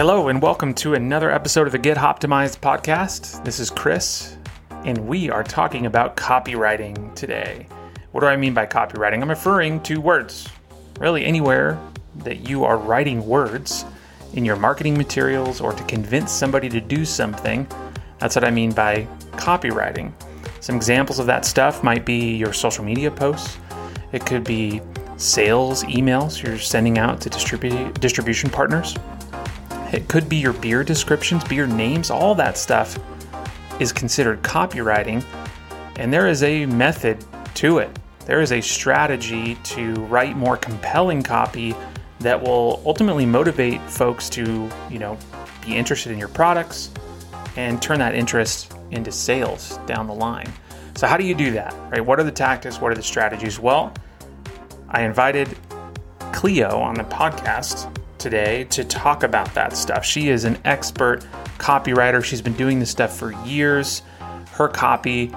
Hello, and welcome to another episode of the Get Optimized podcast. This is Chris, and we are talking about copywriting today. What do I mean by copywriting? I'm referring to words. Really, anywhere that you are writing words in your marketing materials or to convince somebody to do something, that's what I mean by copywriting. Some examples of that stuff might be your social media posts, it could be sales emails you're sending out to distribu- distribution partners. It could be your beer descriptions, beer names, all that stuff is considered copywriting. And there is a method to it. There is a strategy to write more compelling copy that will ultimately motivate folks to, you know, be interested in your products and turn that interest into sales down the line. So how do you do that? Right? What are the tactics? What are the strategies? Well, I invited Cleo on the podcast today to talk about that stuff. She is an expert copywriter. She's been doing this stuff for years. Her copy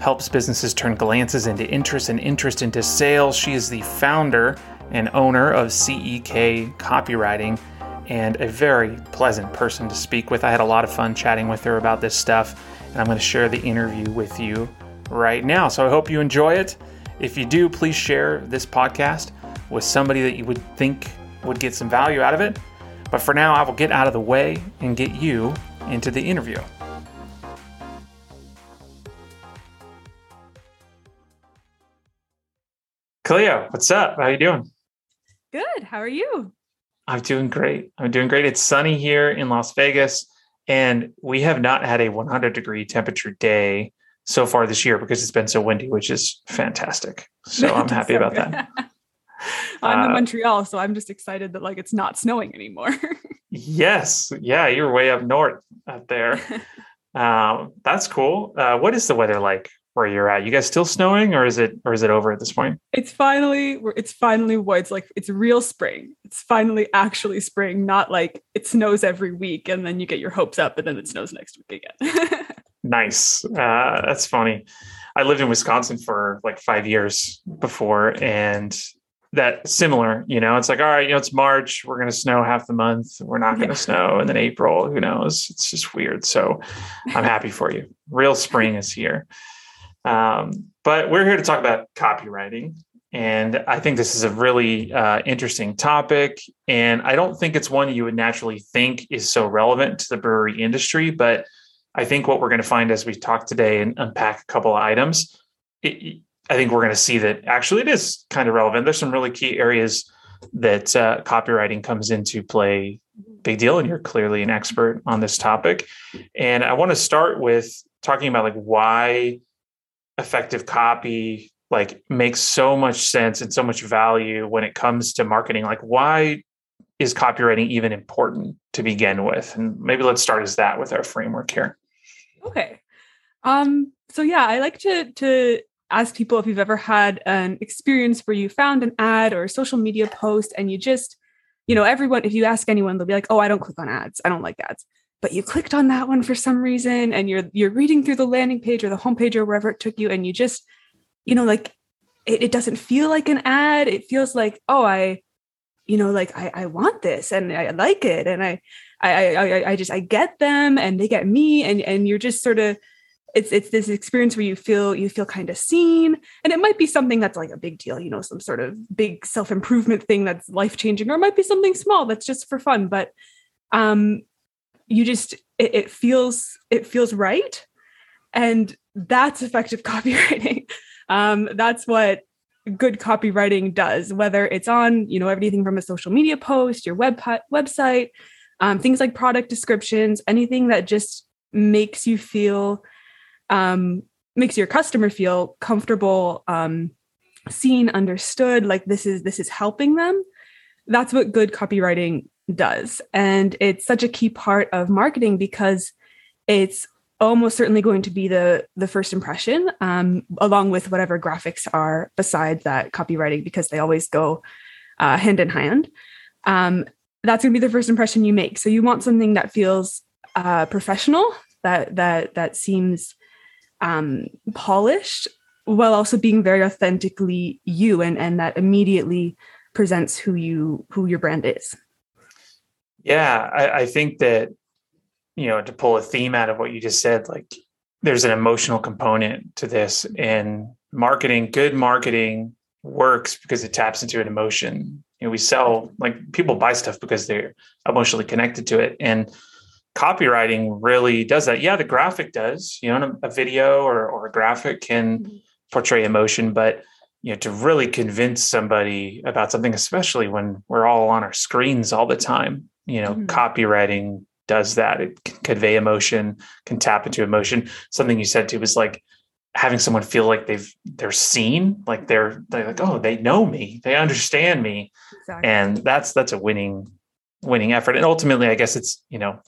helps businesses turn glances into interest and interest into sales. She is the founder and owner of CEK Copywriting and a very pleasant person to speak with. I had a lot of fun chatting with her about this stuff, and I'm going to share the interview with you right now. So I hope you enjoy it. If you do, please share this podcast with somebody that you would think would get some value out of it. But for now, I will get out of the way and get you into the interview. Cleo, what's up? How are you doing? Good. How are you? I'm doing great. I'm doing great. It's sunny here in Las Vegas, and we have not had a 100 degree temperature day so far this year because it's been so windy, which is fantastic. So I'm happy so about good. that. I'm in uh, Montreal, so I'm just excited that like it's not snowing anymore. yes, yeah, you're way up north out there. um, that's cool. Uh, what is the weather like where you're at? You guys still snowing, or is it or is it over at this point? It's finally it's finally what it's like. It's real spring. It's finally actually spring, not like it snows every week and then you get your hopes up and then it snows next week again. nice. Uh, that's funny. I lived in Wisconsin for like five years before, and that similar, you know, it's like, all right, you know, it's March, we're going to snow half the month. We're not going to yeah. snow. And then April, who knows? It's just weird. So I'm happy for you. Real spring is here. Um, but we're here to talk about copywriting. And I think this is a really uh, interesting topic. And I don't think it's one you would naturally think is so relevant to the brewery industry. But I think what we're going to find as we talk today and unpack a couple of items, it, I think we're going to see that actually it is kind of relevant. There's some really key areas that uh, copywriting comes into play. Big deal, and you're clearly an expert on this topic. And I want to start with talking about like why effective copy like makes so much sense and so much value when it comes to marketing. Like why is copywriting even important to begin with? And maybe let's start as that with our framework here. Okay. Um, so yeah, I like to to ask people if you've ever had an experience where you found an ad or a social media post and you just, you know, everyone, if you ask anyone, they'll be like, oh, I don't click on ads. I don't like ads. But you clicked on that one for some reason and you're you're reading through the landing page or the homepage or wherever it took you, and you just, you know, like it, it doesn't feel like an ad. It feels like, oh, I, you know, like I, I want this and I like it. And I I, I I just I get them and they get me and and you're just sort of it's it's this experience where you feel you feel kind of seen and it might be something that's like a big deal you know some sort of big self-improvement thing that's life changing or it might be something small that's just for fun but um you just it, it feels it feels right and that's effective copywriting. Um that's what good copywriting does whether it's on you know everything from a social media post your web website um, things like product descriptions anything that just makes you feel um, makes your customer feel comfortable, um, seen, understood, like this is this is helping them. That's what good copywriting does, and it's such a key part of marketing because it's almost certainly going to be the the first impression um, along with whatever graphics are besides that copywriting because they always go uh, hand in hand um, that's going to be the first impression you make so you want something that feels uh, professional that that that seems um, polished while also being very authentically you and and that immediately presents who you who your brand is Yeah, I, I think that, you know, to pull a theme out of what you just said, like there's an emotional component to this and marketing, good marketing works because it taps into an emotion. You know, we sell like people buy stuff because they're emotionally connected to it. And copywriting really does that. Yeah, the graphic does, you know, a video or, or a graphic can mm-hmm. portray emotion, but you know, to really convince somebody about something, especially when we're all on our screens all the time, you know, mm-hmm. copywriting does that. It can convey emotion, can tap into emotion. Something you said too was like having someone feel like they've they're seen, like they're they're like, oh, they know me, they understand me. Exactly. And that's that's a winning winning effort. And ultimately, I guess it's, you know,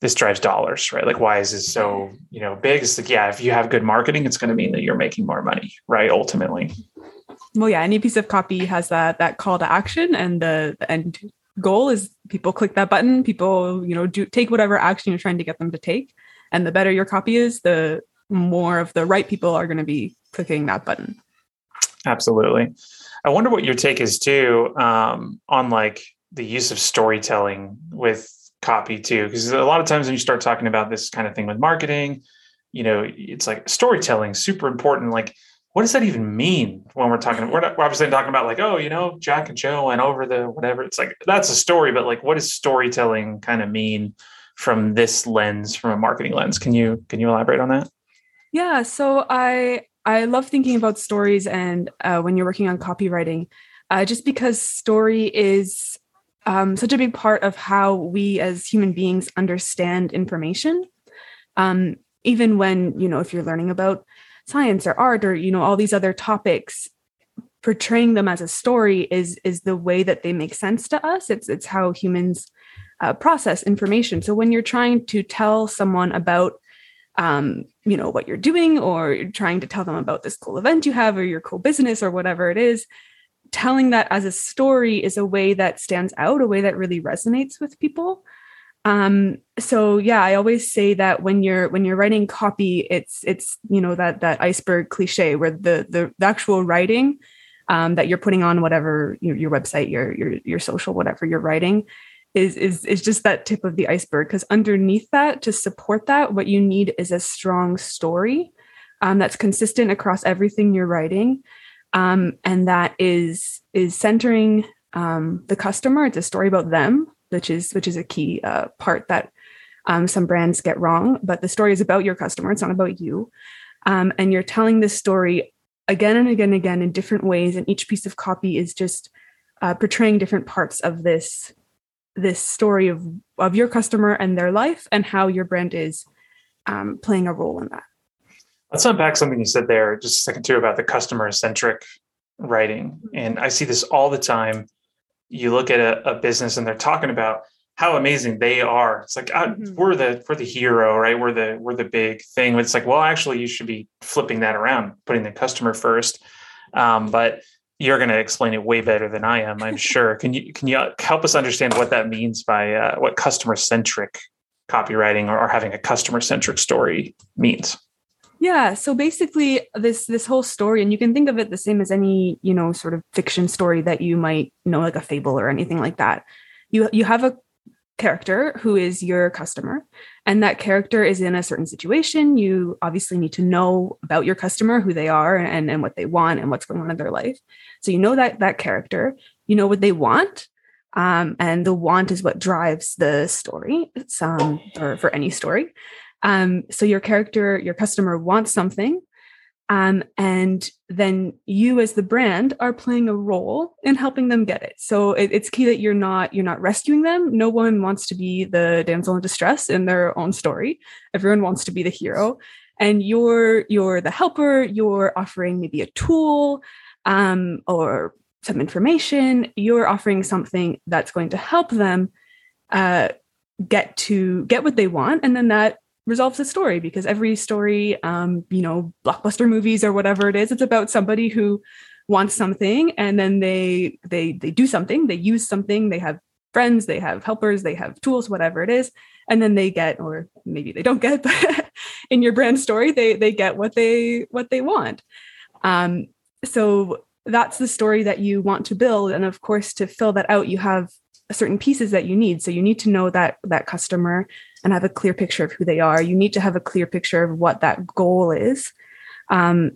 this drives dollars, right? Like, why is this so, you know, big? It's like, yeah, if you have good marketing, it's going to mean that you're making more money, right? Ultimately. Well, yeah, any piece of copy has that that call to action, and the, the end goal is people click that button. People, you know, do take whatever action you're trying to get them to take, and the better your copy is, the more of the right people are going to be clicking that button. Absolutely. I wonder what your take is too um, on like the use of storytelling with copy too because a lot of times when you start talking about this kind of thing with marketing you know it's like storytelling super important like what does that even mean when we're talking we're, not, we're obviously talking about like oh you know jack and joe went over the whatever it's like that's a story but like what does storytelling kind of mean from this lens from a marketing lens? Can you can you elaborate on that? Yeah so i i love thinking about stories and uh, when you're working on copywriting uh, just because story is um, such a big part of how we as human beings understand information. Um, even when, you know, if you're learning about science or art or, you know, all these other topics, portraying them as a story is is the way that they make sense to us. It's it's how humans uh, process information. So when you're trying to tell someone about um, you know what you're doing or you're trying to tell them about this cool event you have or your cool business or whatever it is telling that as a story is a way that stands out, a way that really resonates with people. Um, so yeah, I always say that when you're when you're writing copy, it's it's you know that that iceberg cliche where the the, the actual writing um, that you're putting on whatever your, your website, your your your social, whatever you're writing, is is is just that tip of the iceberg. Because underneath that, to support that, what you need is a strong story um, that's consistent across everything you're writing um, and that is is centering um, the customer. It's a story about them, which is which is a key uh, part that um, some brands get wrong. But the story is about your customer. It's not about you, um, and you're telling this story again and again and again in different ways. And each piece of copy is just uh, portraying different parts of this this story of of your customer and their life and how your brand is um, playing a role in that. Let's unpack something you said there just a second too about the customer centric writing. And I see this all the time. You look at a, a business and they're talking about how amazing they are. It's like uh, mm-hmm. we're the we're the hero, right? We're the we're the big thing. But It's like, well, actually, you should be flipping that around, putting the customer first. Um, but you're going to explain it way better than I am, I'm sure. Can you can you help us understand what that means by uh, what customer centric copywriting or, or having a customer centric story means? Yeah, so basically this this whole story and you can think of it the same as any, you know, sort of fiction story that you might know like a fable or anything like that. You you have a character who is your customer and that character is in a certain situation. You obviously need to know about your customer who they are and, and what they want and what's going on in their life. So you know that that character you know what they want um, and the want is what drives the story um, for, for any story um, so your character, your customer wants something. Um, and then you as the brand are playing a role in helping them get it. So it, it's key that you're not you're not rescuing them. No one wants to be the damsel in distress in their own story. Everyone wants to be the hero, and you're you're the helper. You're offering maybe a tool um, or some information. You're offering something that's going to help them uh, get to get what they want, and then that resolves the story because every story um you know blockbuster movies or whatever it is it's about somebody who wants something and then they they they do something they use something they have friends they have helpers they have tools whatever it is and then they get or maybe they don't get but in your brand story they they get what they what they want um so that's the story that you want to build and of course to fill that out you have certain pieces that you need. So you need to know that that customer and have a clear picture of who they are. You need to have a clear picture of what that goal is. Um,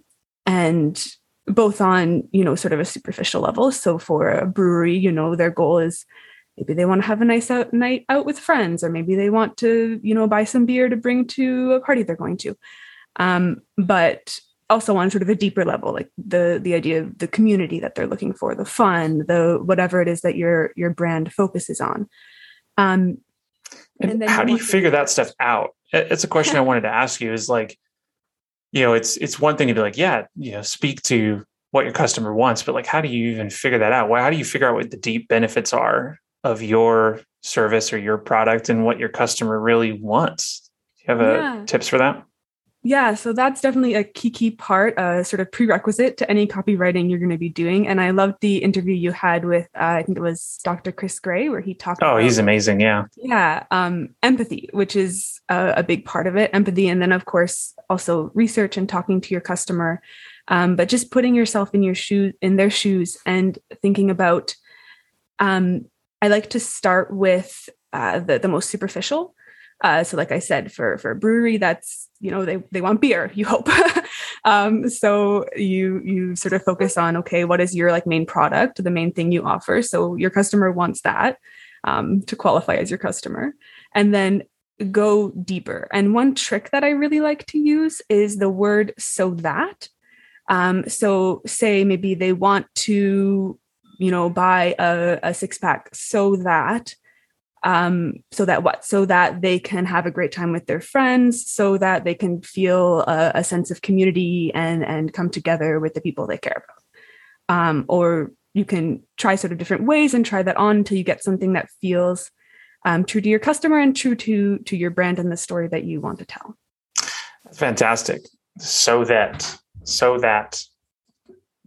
and both on, you know, sort of a superficial level. So for a brewery, you know, their goal is maybe they want to have a nice out night out with friends, or maybe they want to, you know, buy some beer to bring to a party they're going to. Um, but also on sort of a deeper level like the the idea of the community that they're looking for the fun the whatever it is that your your brand focuses on um and, then how do you figure that stuff out? It's a question i wanted to ask you is like you know it's it's one thing to be like yeah you know speak to what your customer wants but like how do you even figure that out? Why, how do you figure out what the deep benefits are of your service or your product and what your customer really wants? Do you have a yeah. tips for that yeah, so that's definitely a key key part, a uh, sort of prerequisite to any copywriting you're going to be doing. And I loved the interview you had with, uh, I think it was Dr. Chris Gray, where he talked. Oh, about, he's amazing! Yeah, yeah, um, empathy, which is a, a, big part of it, empathy, and then of course also research and talking to your customer, um, but just putting yourself in your shoes, in their shoes, and thinking about. Um, I like to start with uh, the the most superficial. Uh, so, like I said, for for a brewery, that's you know they they want beer. You hope. um, so you you sort of focus on okay, what is your like main product, the main thing you offer. So your customer wants that um, to qualify as your customer, and then go deeper. And one trick that I really like to use is the word so that. Um, so say maybe they want to you know buy a, a six pack so that um, so that what so that they can have a great time with their friends so that they can feel a, a sense of community and and come together with the people they care about. Um, or you can try sort of different ways and try that on until you get something that feels um, true to your customer and true to to your brand and the story that you want to tell. Fantastic. So that so that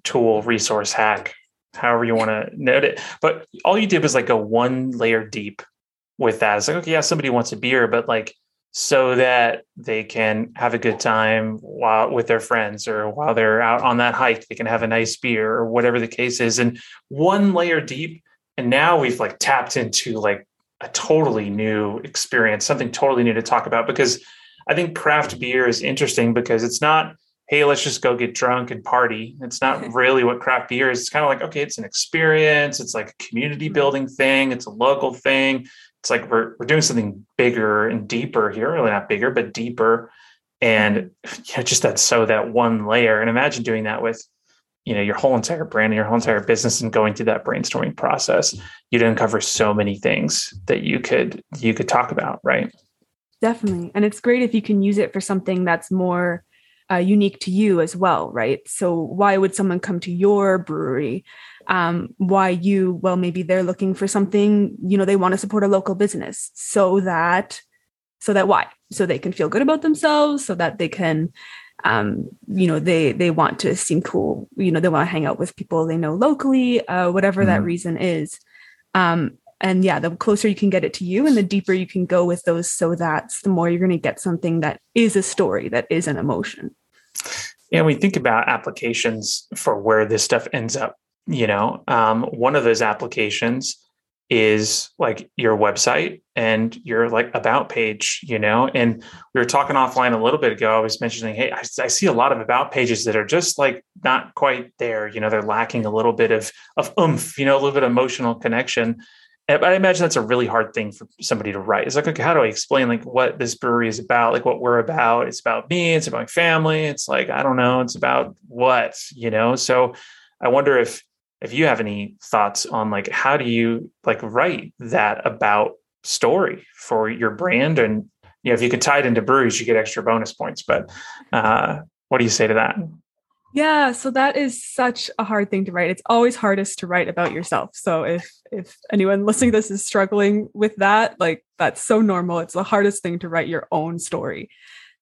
tool resource hack however you want to note it. But all you did was like go one layer deep with that. It's like, okay, yeah, somebody wants a beer, but like so that they can have a good time while with their friends or while they're out on that hike, they can have a nice beer or whatever the case is. And one layer deep. And now we've like tapped into like a totally new experience, something totally new to talk about because I think craft beer is interesting because it's not, hey, let's just go get drunk and party. It's not really what craft beer is. It's kind of like, okay, it's an experience. It's like a community building thing. It's a local thing it's like we're we're doing something bigger and deeper here, really not bigger, but deeper. And you know, just that so that one layer. And imagine doing that with you know your whole entire brand and your whole entire business and going through that brainstorming process you'd uncover so many things that you could you could talk about right definitely and it's great if you can use it for something that's more uh, unique to you as well right so why would someone come to your brewery um, why you well maybe they're looking for something you know they want to support a local business so that so that why? So they can feel good about themselves so that they can um, you know they they want to seem cool you know they want to hang out with people they know locally uh, whatever mm-hmm. that reason is. Um, and yeah the closer you can get it to you and the deeper you can go with those so that's the more you're going to get something that is a story that is an emotion. Yeah we think about applications for where this stuff ends up you know um, one of those applications is like your website and your like about page you know and we were talking offline a little bit ago i was mentioning hey I, I, see a lot of about pages that are just like not quite there you know they're lacking a little bit of of oomph you know a little bit of emotional connection. And i imagine that's a really hard thing for somebody to write. It's like okay how do i explain like what this brewery is about like what we're about? It's about me it's about my family it's like i don't know it's about what you know? So i wonder if if you have any thoughts on like how do you like write that about story for your brand? And you know if you could tie it into breweries you get extra bonus points but uh, what do you say to that? Yeah so that is such a hard thing to write. It's always hardest to write about yourself. So if if anyone listening to this is struggling with that like that's so normal. It's the hardest thing to write your own story.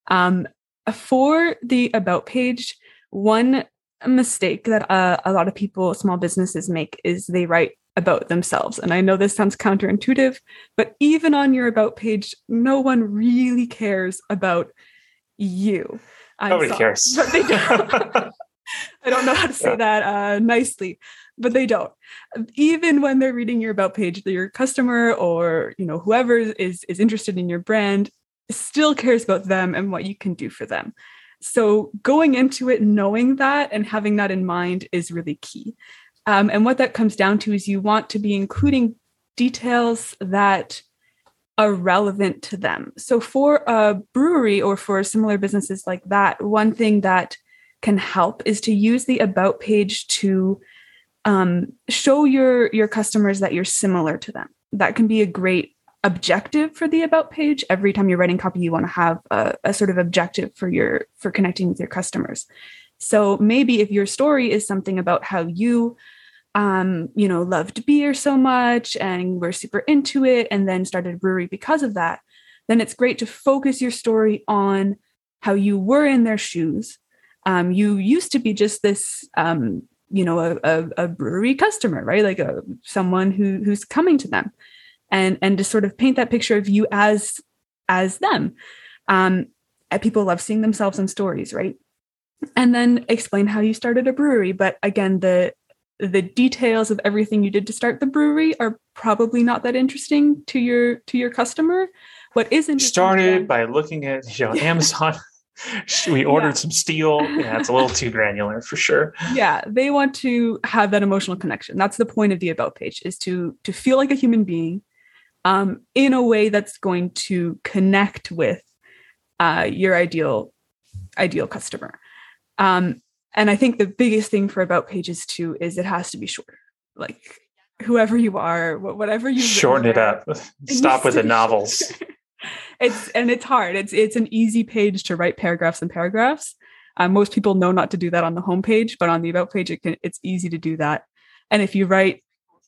Um for the about page one mistake that uh, a lot of people, small businesses make is they write about themselves. And I know this sounds counterintuitive, but even on your about page, no one really cares about you. I'm Nobody sorry, cares. But they don't. I don't know how to say yeah. that uh, nicely, but they don't. Even when they're reading your about page, your customer or you know whoever is is interested in your brand still cares about them and what you can do for them. So going into it knowing that and having that in mind is really key. Um, and what that comes down to is you want to be including details that are relevant to them. So for a brewery or for similar businesses like that, one thing that can help is to use the about page to um, show your your customers that you're similar to them. That can be a great objective for the about page. Every time you're writing copy, you want to have a, a sort of objective for your for connecting with your customers. So maybe if your story is something about how you um, you know, loved beer so much and were super into it and then started a brewery because of that, then it's great to focus your story on how you were in their shoes. Um, you used to be just this, um, you know, a, a, a, brewery customer, right? Like a someone who who's coming to them, and and to sort of paint that picture of you as as them. Um, people love seeing themselves in stories, right? And then explain how you started a brewery. But again, the the details of everything you did to start the brewery are probably not that interesting to your to your customer. What is interesting started by looking at you know Amazon. we ordered yeah. some steel. Yeah, it's a little too granular for sure. Yeah, they want to have that emotional connection. That's the point of the about page is to to feel like a human being, um, in a way that's going to connect with uh, your ideal ideal customer. Um, and I think the biggest thing for about pages too is it has to be short. Like whoever you are, whatever you shorten it up. Stop with the novels. it's and it's hard. It's it's an easy page to write paragraphs and paragraphs. Um, most people know not to do that on the homepage, but on the about page, it can, it's easy to do that. And if you write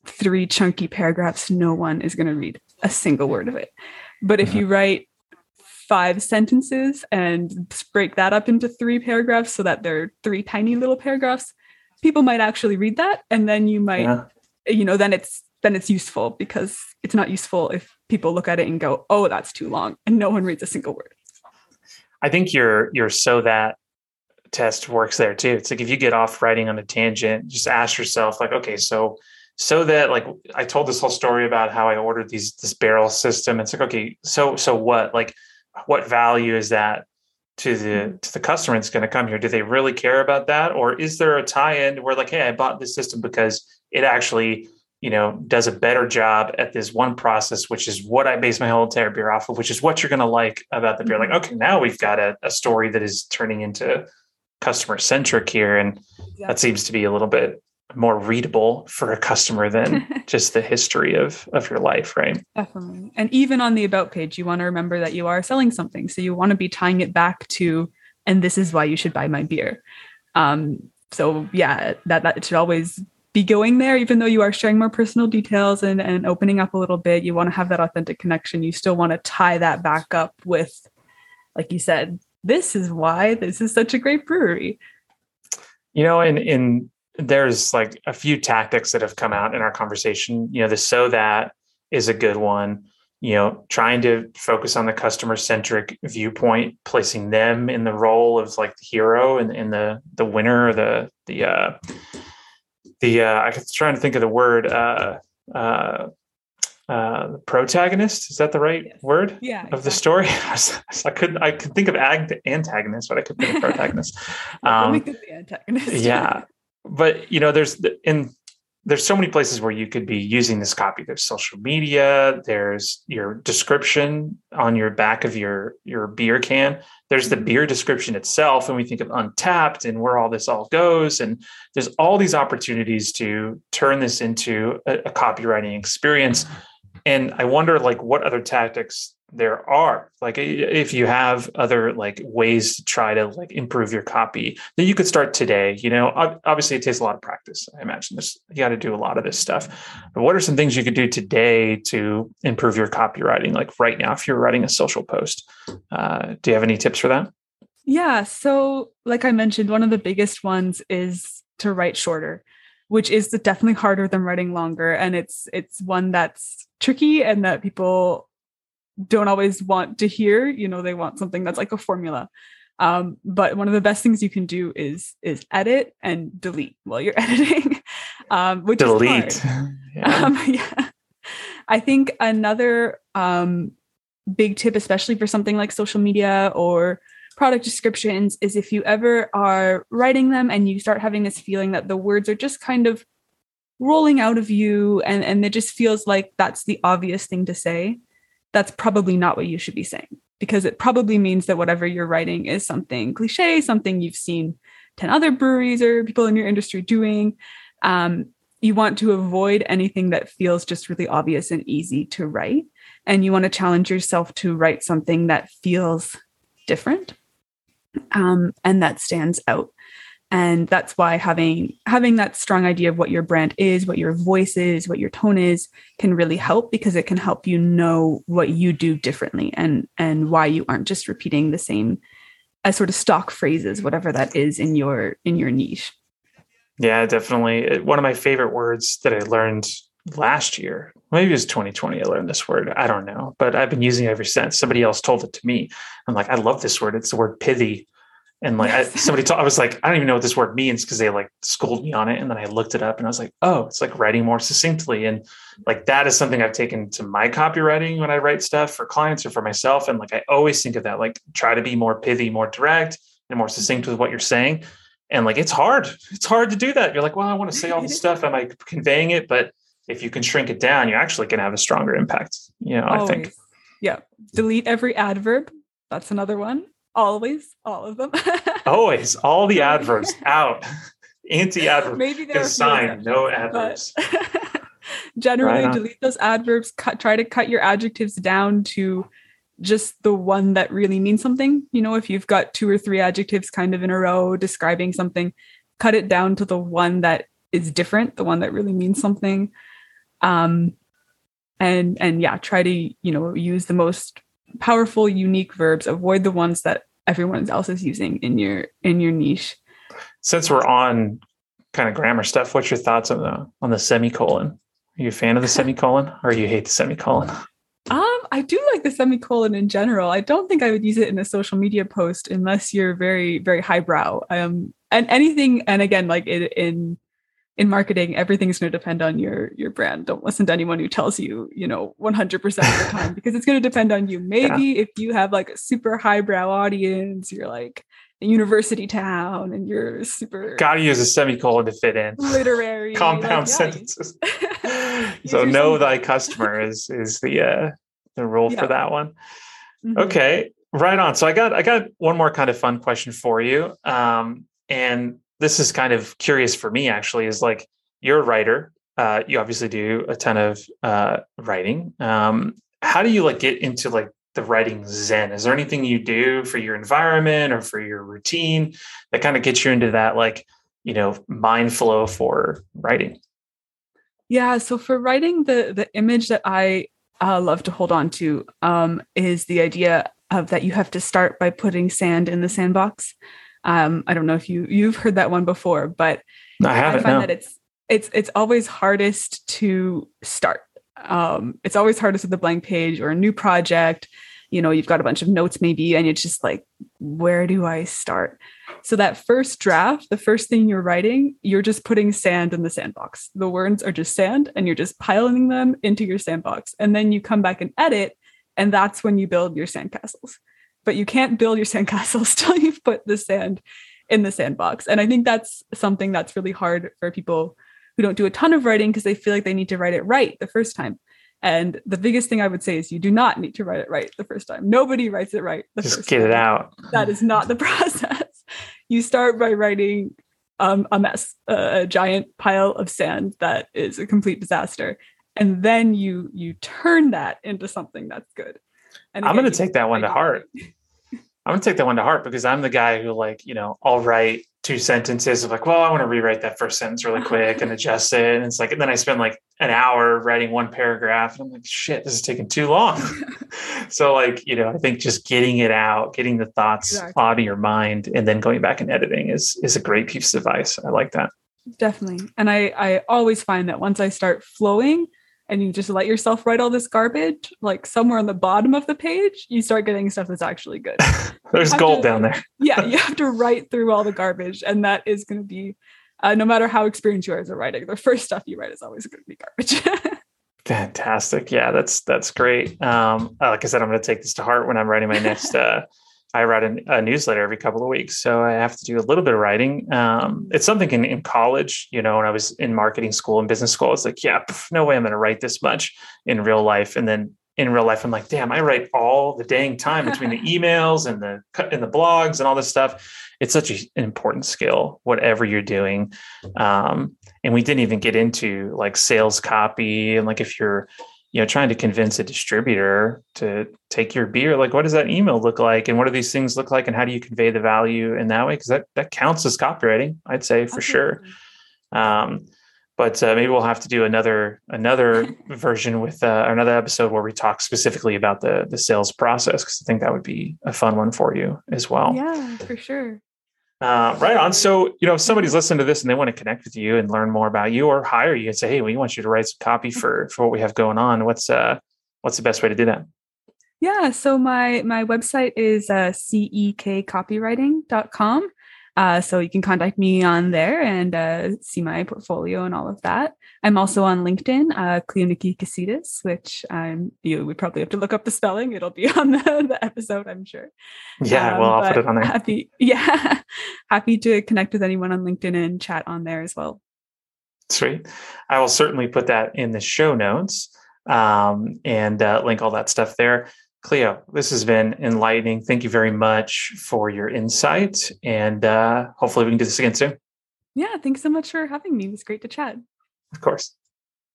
three chunky paragraphs, no one is going to read a single word of it. But if uh-huh. you write five sentences and break that up into three paragraphs so that they're three tiny little paragraphs, people might actually read that. And then you might, yeah. you know, then it's then it's useful because it's not useful if people look at it and go, oh, that's too long, and no one reads a single word. I think your your so that test works there too. It's like if you get off writing on a tangent, just ask yourself, like, okay, so so that like I told this whole story about how I ordered these this barrel system. It's like, okay, so so what? Like what value is that to the mm-hmm. to the customer that's going to come here? Do they really care about that, or is there a tie-in where like, hey, I bought this system because it actually you know does a better job at this one process, which is what I base my whole entire beer off of, which is what you're going to like about the beer. Like, mm-hmm. okay, now we've got a, a story that is turning into customer centric here, and that seems to be a little bit more readable for a customer than just the history of of your life right? Definitely. And even on the about page you want to remember that you are selling something so you want to be tying it back to and this is why you should buy my beer. Um so yeah that that should always be going there even though you are sharing more personal details and and opening up a little bit. You want to have that authentic connection. You still want to tie that back up with like you said this is why this is such a great brewery. You know in in there's like a few tactics that have come out in our conversation. You know, the so that is a good one. You know, trying to focus on the customer centric viewpoint, placing them in the role of like the hero and, and the the winner, the the uh, the uh, I was trying to think of the word uh, uh, uh, the protagonist. Is that the right yes. word? Yeah, of exactly. the story. I could I could think of ag- antagonist, but I could think of protagonist. um, the antagonist. yeah, but you know, there's in there's so many places where you could be using this copy. There's social media. There's your description on your back of your your beer can. There's the beer description itself, and we think of Untappd and where all this all goes. And there's all these opportunities to turn this into a, a copywriting experience. And I wonder, like, what other tactics there are. Like if you have other like ways to try to like improve your copy then you could start today you know? Obviously it takes a lot of practice i imagine. This you got to do a lot of this stuff. But what are some things you could do today to improve your copywriting? Like right now if you're writing a social post uh, do you have any tips for that? Yeah so like i mentioned one of the biggest ones is to write shorter which is definitely harder than writing longer. And it's it's one that's tricky and that people don't always want to hear you know they want something that's like a formula Um, but one of the best things you can do is is edit and delete while you're editing, um, which delete. is hard. yeah. Um, yeah. I think another um, big tip, especially for something like social media or product descriptions, is if you ever are writing them and you start having this feeling that the words are just kind of rolling out of you and, and it just feels like that's the obvious thing to say, that's probably not what you should be saying because it probably means that whatever you're writing is something cliche, something you've seen 10 other breweries or people in your industry doing. Um, you want to avoid anything that feels just really obvious and easy to write. And you want to challenge yourself to write something that feels different um, and that stands out and that's why having having that strong idea of what your brand is what your voice is what your tone is can really help because it can help you know what you do differently and and why you aren't just repeating the same as uh, sort of stock phrases whatever that is in your in your niche. Yeah definitely. One of my favorite words that i learned last year maybe it was 2020 i learned this word i don't know but i've been using it ever since. Somebody else told it to me. I'm like i love this word. It's the word pithy and like. I, somebody told, I was like, I don't even know what this word means because they like schooled me on it. And then I looked it up and I was like, oh, it's like writing more succinctly. And like that is something I've taken to my copywriting when I write stuff for clients or for myself. And like I always think of that, like try to be more pithy, more direct, and more succinct with what you're saying. And like it's hard. It's hard to do that. You're like, well, I want to say all this stuff. Am I conveying it? But if you can shrink it down, you're actually going to have a stronger impact. You know, always. I think. Yeah. Delete every adverb. That's another one. Always, all of them. Always, all the adverbs out. Anti adverbs. Maybe there's a sign no adverbs. generally, right delete those adverbs. Cut. Try to cut your adjectives down to just the one that really means something. You know, if you've got two or three adjectives kind of in a row describing something, cut it down to the one that is different, the one that really means something. Um, and and yeah, try to you know use the most powerful, unique verbs. Avoid the ones that everyone else is using in your in your niche. Since we're on kind of grammar stuff, what's your thoughts on the on the semicolon? Are you a fan of the semicolon or you hate the semicolon? Um, I do like the semicolon in general. I don't think I would use it in a social media post unless you're very, very highbrow. Um, and anything, and again, like in, in in marketing, everything's going to depend on your your brand. Don't listen to anyone who tells you, you know, 100% of the time because it's going to depend on you. Maybe yeah. if you have like a super highbrow audience, you're like a university town and you're super got to use a semicolon to fit in literary compound like, sentences. so know thy customer is is the uh the rule yeah. for that one. Mm-hmm. Okay, right on. So I got I got one more kind of fun question for you. Um and this is kind of curious for me actually is like you're a writer. Uh, you obviously do a ton of uh, writing. Um, how do you like get into like the writing zen? Is there anything you do for your environment or for your routine that kind of gets you into that like you know mind flow for writing? Yeah so for writing the the image that i uh, love to hold on to um, is the idea of that you have to start by putting sand in the sandbox um, I don't know if you you've heard that one before, but I haven't. I find no. that it's it's it's always hardest to start. Um, it's always hardest with a blank page or a new project. You know, you've got a bunch of notes maybe, and it's just like, where do I start? So that first draft, the first thing you're writing, you're just putting sand in the sandbox. The words are just sand, and you're just piling them into your sandbox, and then you come back and edit, and that's when you build your sandcastles but you can't build your sandcastles till you've put the sand in the sandbox. And I think that's something that's really hard for people who don't do a ton of writing because they feel like they need to write it right the first time. And the biggest thing I would say is you do not need to write it right the first time. Nobody writes it right the Just first get time. it out. That is not the process. You start by writing um, a mess, a, a giant pile of sand that is a complete disaster, and then you you turn that into something that's good. And again, I'm going to take that one to heart. I'm gonna take that one to heart because I'm the guy who like, you know, I'll write two sentences of like, well, I want to rewrite that first sentence really uh-huh. quick and adjust it. And it's like, and then I spend like an hour writing one paragraph and I'm like, shit, this is taking too long. so like, you know, I think just getting it out, getting the thoughts exactly. out of your mind and then going back and editing is is a great piece of advice. I like that. Definitely. And I I always find that once I start flowing, and you just let yourself write all this garbage, like somewhere on the bottom of the page, you start getting stuff that's actually good. There's gold to, down there. yeah, you have to write through all the garbage, and that is going to be, uh, no matter how experienced you are as a writer, the first stuff you write is always going to be garbage. Fantastic. Yeah, that's that's great. Um, uh, like I said, I'm going to take this to heart when I'm writing my next. Uh, I write a, a, newsletter every couple of weeks, so I have to do a little bit of writing. Um, it's something in, in college, you know, when I was in marketing school and business school, it's like, yeah, pff, no way I'm going to write this much in real life. And then in real life, I'm like, damn, I write all the dang time between the emails and the and the blogs and all this stuff. It's such an important skill, whatever you're doing. Um, and we didn't even get into like sales copy and like if you're you know trying to convince a distributor to take your beer like what does that email look like? And what do these things look like? And how do you convey the value in that way? Because that that counts as copywriting i'd say for sure. Um, but uh, maybe we'll have to do another another version with uh, another episode where we talk specifically about the the sales process because i think that would be a fun one for you as well. Yeah for sure uh, right on. So, you know, if somebody's listening to this and they want to connect with you and learn more about you or hire you and say, Hey, we want you to write some copy for, for what we have going on. What's, uh, what's the best way to do that? Yeah. So my, my website is, uh, cekcopywriting.com. Uh, so you can contact me on there and uh, see my portfolio and all of that. I'm also on LinkedIn, uh, Cleoniki Casitas, which I'm, you would probably have to look up the spelling. It'll be on the, the episode, I'm sure. Yeah, um, well, I'll put it on there. Happy, yeah, happy to connect with anyone on LinkedIn and chat on there as well. Sweet. I will certainly put that in the show notes um, and uh, link all that stuff there. Cleo, this has been enlightening. Thank you very much for your insight. And uh, hopefully we can do this again soon. Yeah, thanks so much for having me. It was great to chat. Of course.